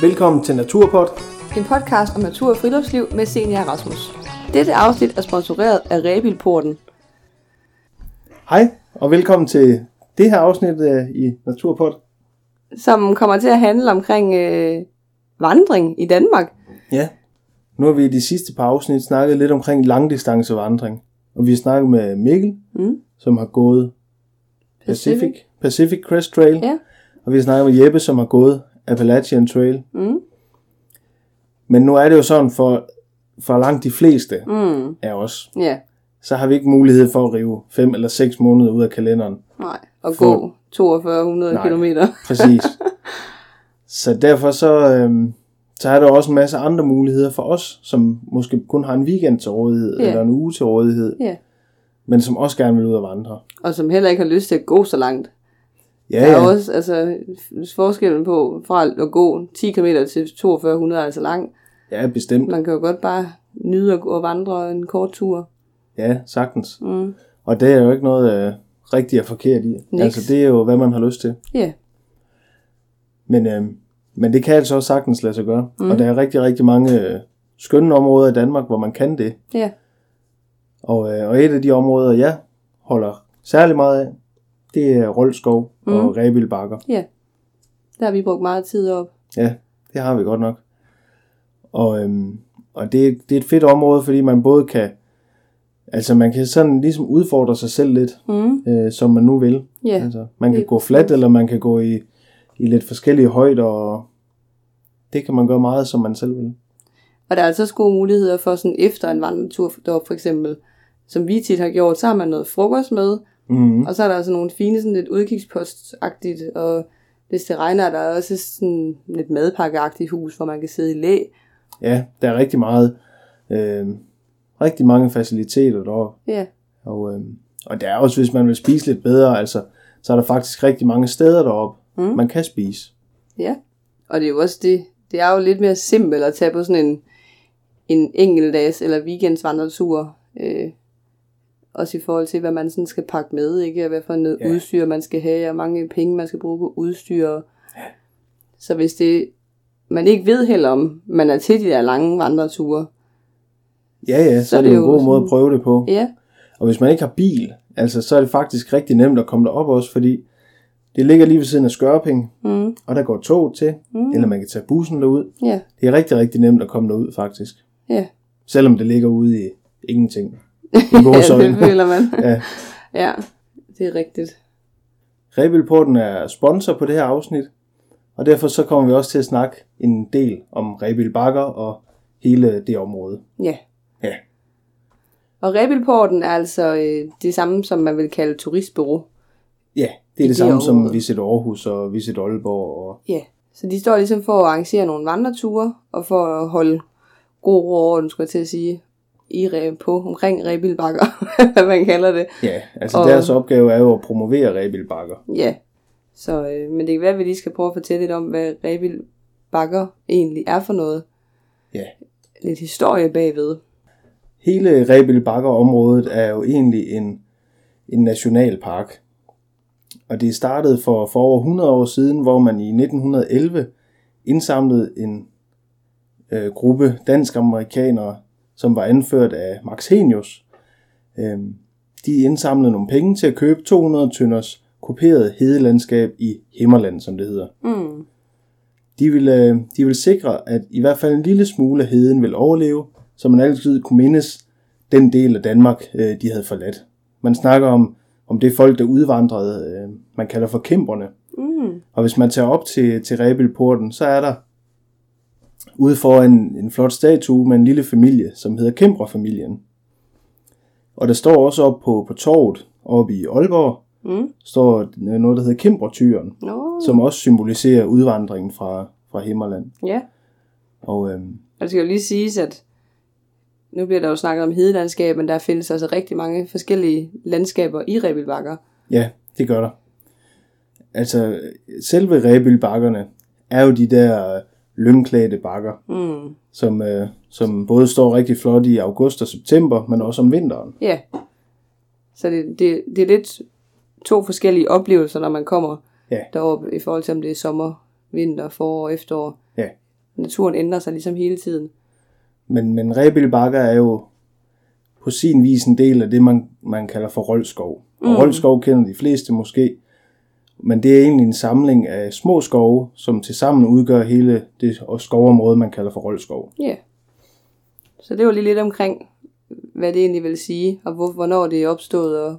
Velkommen til Naturpod. En podcast om natur og friluftsliv med Senior Rasmus. Dette afsnit er sponsoreret af Rebilporten. Hej, og velkommen til det her afsnit øh, i Naturpod. som kommer til at handle omkring øh, vandring i Danmark. Ja. Nu har vi i de sidste par afsnit snakket lidt omkring langdistancevandring. Og vi har snakket med Mikkel, Mm. som har gået Pacific, Pacific Crest Trail. Ja. Og vi har snakket med Jeppe, som har gået Appalachian Trail. Mm. Men nu er det jo sådan, for, for langt de fleste Mm. af os, Ja, så har vi ikke mulighed for at rive fem eller seks måneder ud af kalenderen. nej. Og For- gå 4200 Nej. kilometer. Præcis. så derfor så, øhm, så er der også en masse andre muligheder for os, som måske kun har en weekend til rådighed, Ja. eller en uge til rådighed, Ja. men som også gerne vil ud og vandre. Og som heller ikke har lyst til at gå så langt. Ja, Der er ja. også altså, forskellen på fra at gå 10 km til 4200 er altså lang. ja, bestemt. Man kan jo godt bare nyde at gå og vandre en kort tur. Ja, sagtens. Mm. Og det er jo ikke noget øh, rigtigt og forkert i. Niks. Altså, det er jo, hvad man har lyst til. Ja, Men, øh, men det kan altså også sagtens lade sig gøre. Mm. Og der er rigtig, rigtig mange øh, skønne områder i Danmark, hvor man kan det. ja, Og, øh, og et af de områder, jeg holder særlig meget af, det er Roldskov mm. og Rebilbakker. ja. Der har vi brugt meget tid op. Ja, det har vi godt nok. Og, øhm, og det, det er et fedt område, fordi man både kan, altså man kan sådan ligesom udfordre sig selv lidt, Mm. øh, som man nu vil. Ja, Altså, man kan det- gå flat, eller man kan gå i, i lidt forskellige højder, og det kan man gøre meget, som man selv vil. Og der er altså også gode muligheder for sådan efter en vandretur deroppe for eksempel, som vi tit har gjort, så har man noget frokost med, Mm. og så er der altså nogle fine sådan lidt udkigspostagtigt, og hvis det regner, er der også sådan lidt madpakkeagtigt hus, hvor man kan sidde i læ. Ja, der er rigtig meget, øh, rigtig mange faciliteter deroppe. Ja, Og, øh, og der er også, hvis man vil spise lidt bedre, altså, så er der faktisk rigtig mange steder deroppe, mm. man kan spise. ja. Og det er jo også det, det er jo lidt mere simpelt at tage på sådan en, en enkeltdags eller weekendsvandretur, øh, også i forhold til, hvad man sådan skal pakke med, ikke? Og hvad for noget Ja. ja. udstyr man skal have, og mange penge man skal bruge på udstyr. Så hvis det, man ikke ved heller om, man er til de der lange vandreture, Ja, ja, så, så er det, jo en god måde at prøve det på. ja, Og hvis man ikke har bil, altså, så er det faktisk rigtig nemt at komme derop også, fordi det ligger lige ved siden af Skørping, mm, og der går tog til, mm. eller man kan tage bussen derud. ja, Det er rigtig, rigtig nemt at komme derud, faktisk. ja. Selvom det ligger ude i ingenting. Ja, det føler man. Ja. ja, det er rigtigt. Rebilporten er sponsor på det her afsnit, og derfor så kommer vi også til at snakke en del om Rebil Bakker og hele det område. Ja. Ja. Og Rebilporten er altså øh, det samme, som man vil kalde turistbureau. Ja, det er det det samme som område. Visit Aarhus og Visit Aalborg. Og, Ja, så de står ligesom for at arrangere nogle vandreture, og for at holde god ro og orden, skulle jeg til at sige, i på omkring Rebilbakker, hvad man kalder det. ja, altså Og- deres opgave er jo at promovere Rebil Bakker. Ja, så, øh, men det kan være, at vi lige skal prøve at fortælle lidt om, hvad Rebilbakker egentlig er for noget. Ja. Lidt historie bagved. Hele Rebil Bakker området er jo egentlig en, en nationalpark. Og det startede for, for over 100 år siden, hvor man i 1911 indsamlede en øh, gruppe dansk-amerikanere, som var anført af Max Henius. Øhm, de indsamlede nogle penge til at købe 200 tønders kuperet hedelandskab i Himmerland, som det hedder. Mm. De ville, øh, de ville sikre, at i hvert fald en lille smule af heden ville overleve, så man altid kunne mindes den del af Danmark, øh, de havde forladt. Man snakker om, om det folk, der udvandrede, øh, man kalder for kæmperne. Mm. Og hvis man tager op til, til Rebilporten, så er der ude for en, en flot statue med en lille familie, som hedder Kæmperfamilien. Og der står også op på, på torvet oppe i Aalborg, Mm. står noget, der hedder Kæmpertyren, Nå, som også symboliserer udvandringen fra, fra Himmerland. ja. Og øhm, Og det skal jo lige siges, at nu bliver der jo snakket om hedelandskab, men der findes altså rigtig mange forskellige landskaber i Rebilbakker. ja, det gør der. Altså, selve Rebylbakkerne er jo de der lyngklædte bakker, Mm. som, øh, som både står rigtig flot i august og september, men også om vinteren. Ja. Så det, det, det er lidt to forskellige oplevelser, når man kommer Ja. deroppe, i forhold til om det er sommer, vinter, forår, efterår. Ja, naturen ændrer sig ligesom hele tiden. Men, men Rebild Bakker er jo på sin vis en del af det, man, man kalder for Roldskov. Og mm. Roldskov kender de fleste måske, men det er egentlig en samling af små skove, som tilsammen udgør hele det skovområde, man kalder for Roldskov. Ja. Yeah. Så det var lige lidt omkring, hvad det egentlig vil sige, og hvor, hvornår det er opstået, og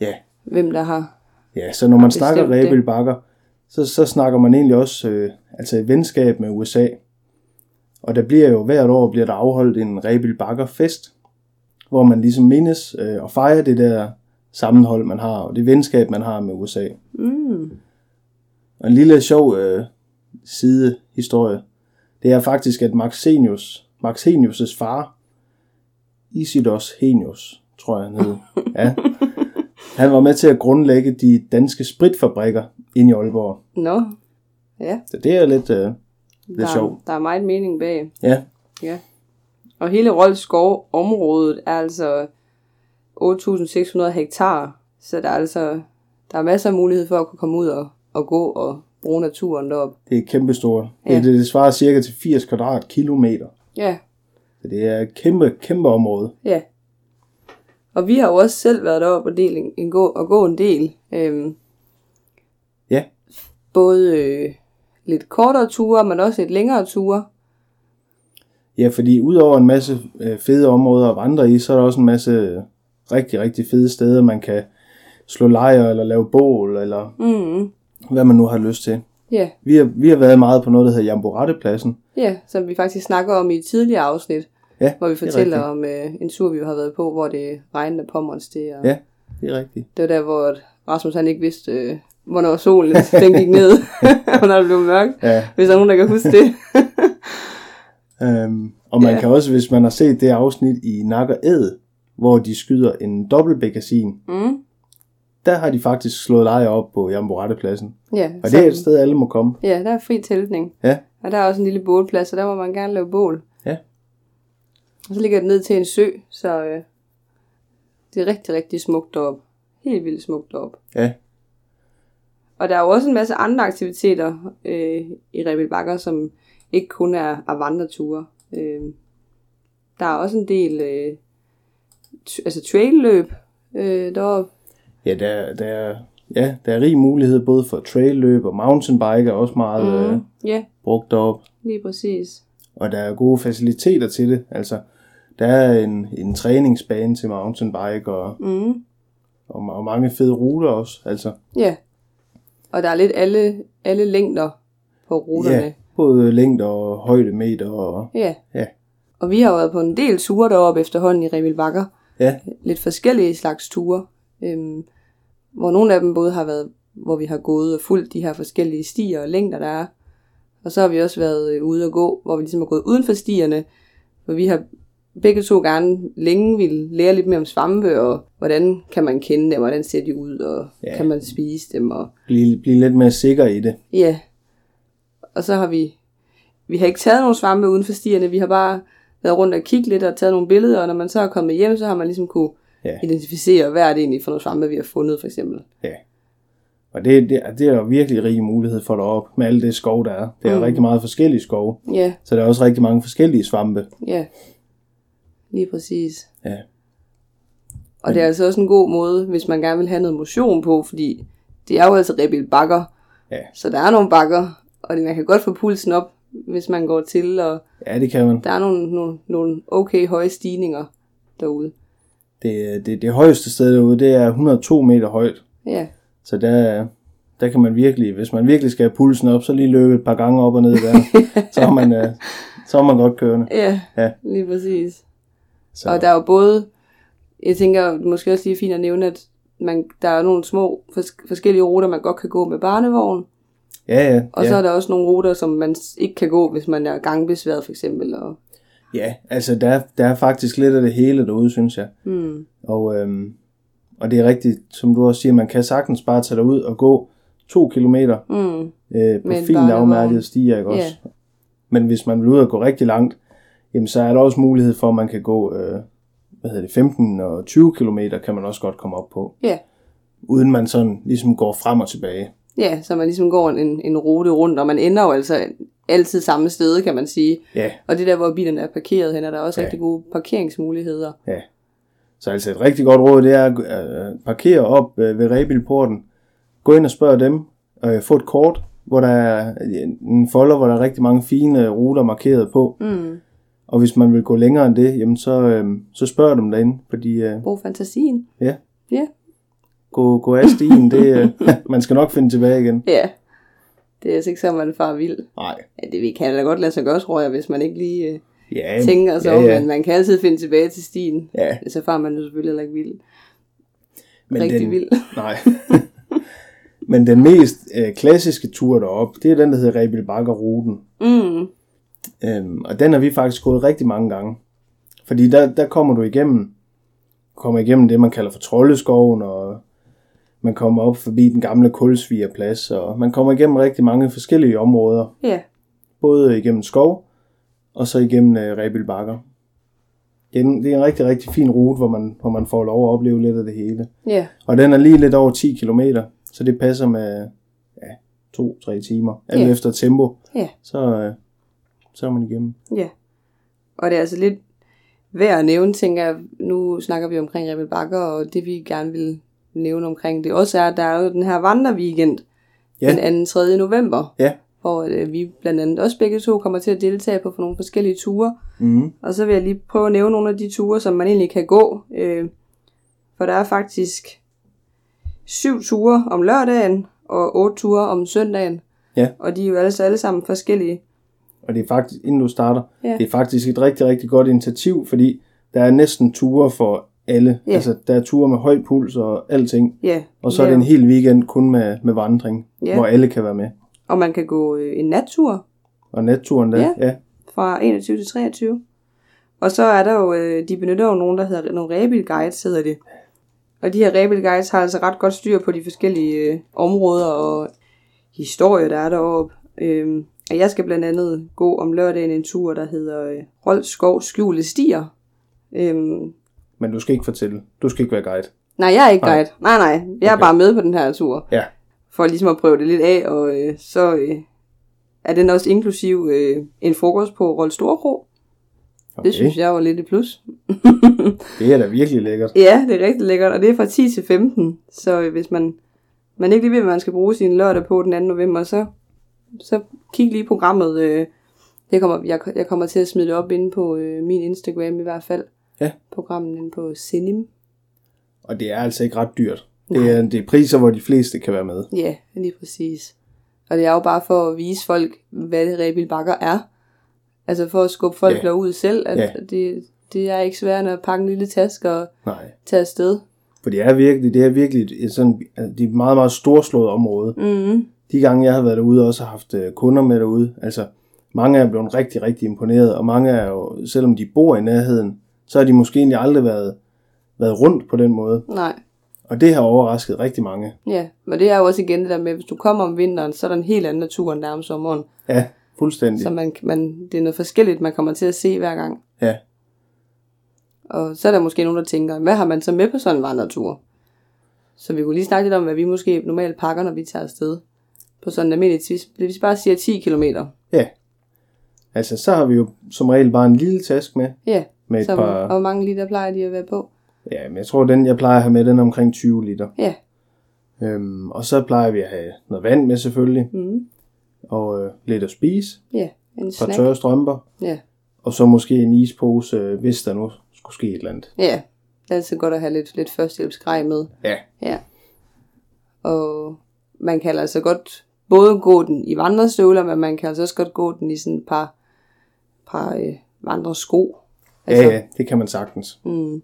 Ja, hvem der har... ja så når man snakker. Rebild Bakker, så, så snakker man egentlig også øh, altså et venskab med USA. Og der bliver jo hvert år bliver der afholdt en Rebild Bakker fest, hvor man ligesom mindes øh, og fejrer det der sammenhold, man har, og det venskab, man har med USA. Mm. Og en lille sjov øh, sidehistorie, det er faktisk, at Maxenius, Maxenius' far, Isidors Henius, tror jeg han hed, ja, han var med til at grundlægge de danske spritfabrikker ind i Aalborg. Nå, ja, Så det er lidt, øh, lidt der, sjovt. der er meget mening bag. Ja, Ja. Og hele Rold Skov området er altså 8.600 hektar, så der er altså der er masser af mulighed for at kunne komme ud og, og gå og bruge naturen deroppe. det er kæmpestort. Ja. Det, det svarer cirka til 80 kvadratkilometer. Ja, Så det er et kæmpe, kæmpe område. ja. Og vi har jo også selv været deroppe og, del en, en gå, og gå en del. Øhm, Ja, både øh, lidt kortere ture, men også lidt længere ture. ja fordi udover en masse øh, fede områder at vandre i, så er der også en masse rigtig, rigtig fede steder, man kan slå lejr eller lave bål, eller Mm, hvad man nu har lyst til. ja, Vi har, vi har været meget på noget, der hedder Jamborettepladsen. ja, som vi faktisk snakker om i et tidligere afsnit, Ja, hvor vi er fortæller om øh, en tur, vi har været på, hvor det regnede pommers det. Og Ja, det er rigtigt. Det var der, hvor Rasmus han ikke vidste, øh, hvornår solen den gik ned, og når det blev mørkt. Ja, Hvis der er nogen, der kan huske det. øhm, og man Ja. kan også, hvis man har set det afsnit i Nakker Ed, hvor de skyder en dobbeltbekassin, mm. der har de faktisk slået lejr op på Jamborettepladsen. Ja, Og det er et sted, alle må komme. ja, der er fri teltning. Ja, Og der er også en lille bålplads, og der må man gerne lave bål. ja. Og så ligger det ned til en sø, så øh, det er rigtig, rigtig smukt deroppe. Helt vildt smukt deroppe. Ja, Og der er jo også en masse andre aktiviteter øh, i Rebel Bakker, som ikke kun er, er vandreture. Øh, der er også en del øh, altså trailløb øh, deroppe. ja der, er- der, er, ja, der er rig mulighed både for trailløb og mountainbike er også meget mm. øh, ja, brugt op. lige præcis. Og der er gode faciliteter til det. Altså, der er en, en træningsbane til mountainbike og, Mm, og, og mange fede ruter også. Altså, ja. Og der er lidt alle, alle længder på ruterne. ja, både længde og højdemeter og Ja. ja, Og vi har været på en del ture deroppe efterhånden i Revild Bakker. Ja, Lidt forskellige slags ture. Øhm, hvor nogle af dem både har været, hvor vi har gået og fulgt de her forskellige stier og længder, der er. Og så har vi også været øh, ude og gå, hvor vi ligesom har gået uden for stierne. Hvor vi har begge to gerne længe ville lære lidt mere om svampe, og hvordan kan man kende dem, hvordan ser de ud, og Ja. kan man spise dem, og blive, blive lidt mere sikker i det. Ja. Og så har vi, vi har ikke taget nogle svampe uden for stierne, vi har bare været rundt og kigge lidt og taget nogle billeder, og når man så er kommet hjem, så har man ligesom kunne Ja. identificere, hvad er det egentlig for nogle svampe, vi har fundet, for eksempel. Ja. Og det, det, det er der virkelig rig mulighed for deroppe, med alle det skov, der er. Det er mm. rigtig meget forskellige skov, Ja, så der er også rigtig mange forskellige svampe. ja. Lige præcis. Ja. Og det er altså også en god måde, hvis man gerne vil have noget motion på, fordi det er jo altså Rebild bakker. Ja. Så der er nogle bakker, og det- man kan godt få pulsen op, hvis man går til, og Ja, det kan man. der er nogle, nogle, nogle okay høje stigninger derude. Det, det, det højeste sted derude, det er 102 meter højt. Ja, Så der, der kan man virkelig, hvis man virkelig skal have pulsen op, så lige løbe et par gange op og ned der. så, er man, øh, så er man godt kørende. ja, Ja. lige præcis. Så, Og der er jo både, jeg tænker måske også lige fint at nævne, at man, der er nogle små fors- forskellige ruter, man godt kan gå med barnevogn. Ja, ja, Og ja. så er der også nogle ruter, som man ikke kan gå, hvis man er gangbesværet for eksempel. Og, ja, altså der, er- der er faktisk lidt af det hele derude, synes jeg. hmm, Og, øhm, og det er rigtigt, som du også siger, man kan sagtens bare tage derud og gå to kilometer hmm, øh, på fint afmærkede stier, ikke også? Men hvis man vil ud og gå rigtig langt, jamen så er der også mulighed for, at man kan gå, øh, hvad hedder det, 15 og 20 kilometer kan man også godt komme op på. ja. Uden man sådan ligesom går frem og tilbage. Ja, så man ligesom går en, en rute rundt, og man ender jo altså altid samme sted, kan man sige. Ja, Og det der, hvor bilerne er parkeret hen, er der også Ja. rigtig gode parkeringsmuligheder. ja. Så altså et rigtig godt råd, det er at øh, parkere op øh, ved Rebilporten. Gå ind og spørg dem. Øh, få et kort, hvor der er en folder, hvor der er rigtig mange fine ruter markeret på. Mm. Og hvis man vil gå længere end det, jamen så, øh, så spørg dem derinde. Fordi øh, Brug fantasien. ja, Ja. Gå, gå af stien, det, øh, man skal nok finde tilbage igen. Ja. Det er altså ikke så, man far vild. Nej. Ja, det kan da godt lade sig gøre, tror jeg, hvis man ikke lige øh, Ja, tænker sig ja, om, ja. men man kan altid finde tilbage til stien. Ja, Så far man jo selvfølgelig heller ikke vild. men Rigtig den, vild. Nej. Men den mest øh, klassiske tur derop, det er den, der hedder Rebil Bakker Ruten. Mm. Øhm, og den har vi faktisk gået rigtig mange gange. Fordi der, der kommer du igennem, kommer igennem det, man kalder for Troldeskoven, og man kommer op forbi den gamle kulsvigerplads, og man kommer igennem rigtig mange forskellige områder. Ja. Både igennem skov, og så igennem øh, Rebil Bakker. Det er, en, det er en rigtig, rigtig fin rute, hvor man, hvor man får lov at opleve lidt af det hele. Ja. Og den er lige lidt over 10 km, så det passer med ja, 2-3 timer. Alt Ja. efter tempo, Ja. så, øh, så er man igennem. Ja. Og det er altså lidt værd at nævne, tænker jeg. Nu snakker vi omkring Rebel Bakker, og det vi gerne vil nævne omkring det også er, at der er jo den her vandreweekend Ja. den 2. 3. november, Ja. hvor øh, vi blandt andet også begge to kommer til at deltage på for nogle forskellige ture. Mm. Og så vil jeg lige prøve at nævne nogle af de ture, som man egentlig kan gå. Øh, for der er faktisk syv ture om lørdagen, og otte ture om søndagen. Ja. Og de er jo alle, alle sammen forskellige. Og det er faktisk, inden du starter, Ja. det er faktisk et rigtig, rigtig godt initiativ, fordi der er næsten ture for alle. Ja. Altså, der er ture med høj puls og alting. Ja, Og så er det en hel weekend kun med, med vandring, Ja. hvor alle kan være med. Og man kan gå øh, en nattur Og natturen der, Ja. ja. fra 21 til 23. Og så er der jo, øh, de benytter jo nogen, der hedder nogle rebil guides, hedder det. Og de her rebil guides har altså ret godt styr på de forskellige øh, områder og historier, der er deroppe. Øhm, og jeg skal blandt andet gå om lørdagen en tur, der hedder øh, Rold Skov Skjulte Stier. Øhm, Men du skal ikke fortælle. Du skal ikke være guide. nej, jeg er ikke Nej. guide. Nej, nej. Jeg er Okay. bare med på den her tur. Ja. For ligesom at prøve det lidt af, og øh, så øh, er den også inklusiv øh, en frokost på Rold Storkro. Okay. Det synes jeg var lidt et plus. Det er da virkelig lækkert. Ja, det er rigtig lækkert, og det er fra 10 til 15. Så øh, hvis man, man ikke lige ved, hvad man skal bruge sin lørdag på den 2. november, så, så kig lige programmet. Øh, det kommer, jeg, jeg kommer til at smide det op inde på øh, min Instagram i hvert fald. Ja. Programmet inde på Cinim. Og det er altså ikke ret dyrt. Det er, det er priser, hvor de fleste kan være med. Ja, lige præcis. Og det er jo bare for at vise folk, hvad det Rebil Bakker er. Altså for at skubbe folk Ja. derud selv, at Ja. det, det er ikke svært at pakke en lille taske og Nej. tage afsted. For det er virkelig, det er virkelig et, sådan, det er et meget, meget storslået område. Mm. De gange, jeg har været derude, også har haft øh, kunder med derude. Altså, mange er blevet rigtig, rigtig imponeret, og mange er jo, selvom de bor i nærheden, så har de måske egentlig aldrig været, været rundt på den måde. Nej. Og det har overrasket rigtig mange. Ja, men det er jo også igen det der med, hvis du kommer om vinteren, så er der en helt anden natur end der om sommeren. Ja, fuldstændig. Så man, man, det er noget forskelligt, man kommer til at se hver gang. Ja, Og så er der måske nogen, der tænker, hvad har man så med på sådan en vandretur? Så vi kunne lige snakke lidt om, hvad vi måske normalt pakker, når vi tager afsted. På sådan en almindelig. Hvis vi bare siger 10 km. ja. Altså, så har vi jo som regel bare en lille taske med, Ja, med et så, par... og hvor mange liter plejer de at være på? Ja, men jeg tror, den jeg plejer at have med, den er omkring 20 liter. Ja. Øhm, og så plejer vi at have noget vand med selvfølgelig, Mm. og øh, lidt at spise, Ja, en et par snack. tørre strømper, Ja. og så måske en ispose, øh, hvis der nu skulle ske et eller andet. ja, det er altid godt at have lidt, lidt førstehjælpsgrej med. Ja, Ja. Og man kan altså godt både gå den i vandrestøvler, men man kan altså også godt gå den i sådan et par, par øh, vandresko. Altså, ja, ja, det kan man sagtens. Mm,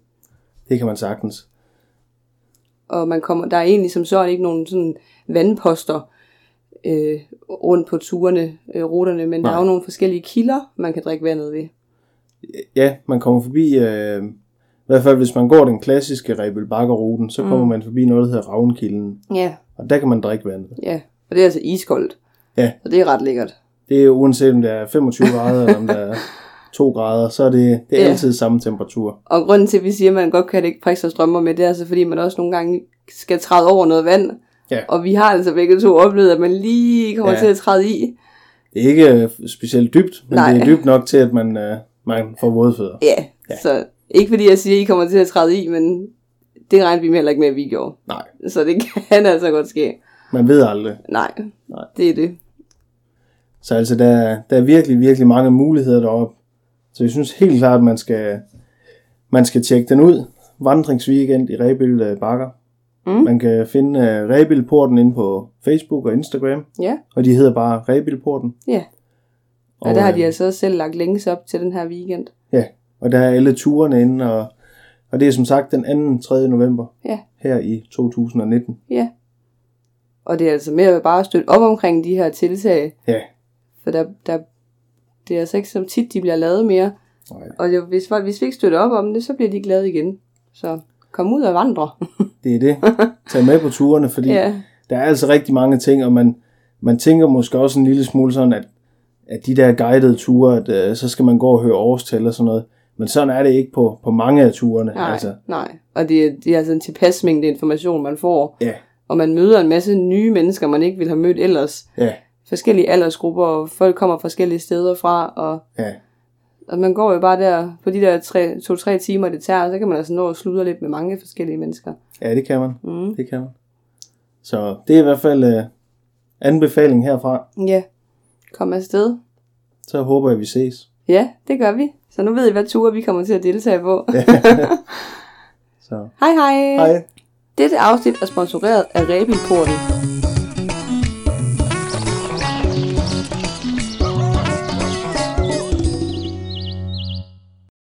Det kan man sagtens. og man kommer, der er egentlig som sådan ikke nogen sådan vandposter øh, rundt på turene, øh, ruterne, men Nej. der er jo nogle forskellige kilder, man kan drikke vandet ved. Ja, man kommer forbi, øh, i hvert fald hvis man går den klassiske Rebel Bakker-ruten, så kommer man forbi noget, der hedder Ravnkilden, Ja, og og der kan man drikke vandet. ja. Og det er altså iskoldt. Ja. Så det er ret lækkert. Det er uanset om det er 25 grader, eller om det er 2 grader, så er det, det er Ja. altid samme temperatur. Og grunden til, at vi siger, at man godt kan ikke prikke sig strømmer med, det er altså fordi, man også nogle gange skal træde over noget vand. Ja. Og vi har altså begge to oplevet, at man lige kommer Ja. til at træde i. Det er ikke øh, specielt dybt, men Nej. det er dybt nok til, at man, øh, man får våde fødder. Ja, ja, så ikke fordi jeg siger, at I kommer til at træde i, men det regner vi heller ikke med, at vi gjorde. Nej, Så det kan altså godt ske. man ved aldrig. Nej, Nej. det er det. Så altså, der, er- der er virkelig, virkelig mange muligheder deroppe. Så jeg synes helt klart, at man skal, man skal tjekke den ud. Vandringsweekend i Rebild øh, Bakker. Mm. Man kan finde uh, Rebildporten inde på Facebook og Instagram, Ja, og de hedder bare Rebildporten. ja. Og der har de øh, altså også selv lagt links op til den her weekend. Ja, og der er alle turene inde, og, og det er som sagt den 2. 3. november Ja, her i 2019. ja. Og det er altså at bare støtte op omkring de her tiltag, Ja, for der, der, det er altså ikke så tit, de bliver lavet mere. nej, Og jo, hvis, hvis vi ikke støtter op om det, så bliver de glade igen. Så kom ud og vandre. det er det. Tag med på turene, fordi ja, der er altså rigtig mange ting, og man, man tænker måske også en lille smule sådan, at, at de der guidede ture, at uh, så skal man gå og høre årstal og sådan noget. Men sådan er det ikke på, på mange af turene. nej, Altså, nej. Og det, er- det er altså en tilpas mængde information, man får. ja, Og man møder en masse nye mennesker, man ikke ville have mødt ellers. ja, Forskellige aldersgrupper, og folk kommer forskellige steder fra. Og, ja, og man går jo bare der på de der tre- to-tre timer, det tager, så kan man altså nå at sludre lidt med mange forskellige mennesker. ja, det kan man. Mm. Det kan man. Så det er i hvert fald uh, anbefaling herfra. Ja, kom afsted. Så håber jeg, vi ses. Ja, det gør vi. Så nu ved I, hvad ture vi kommer til at deltage på. Så hej hej! hej. Dette afsnit er sponsoreret af Rebilporten.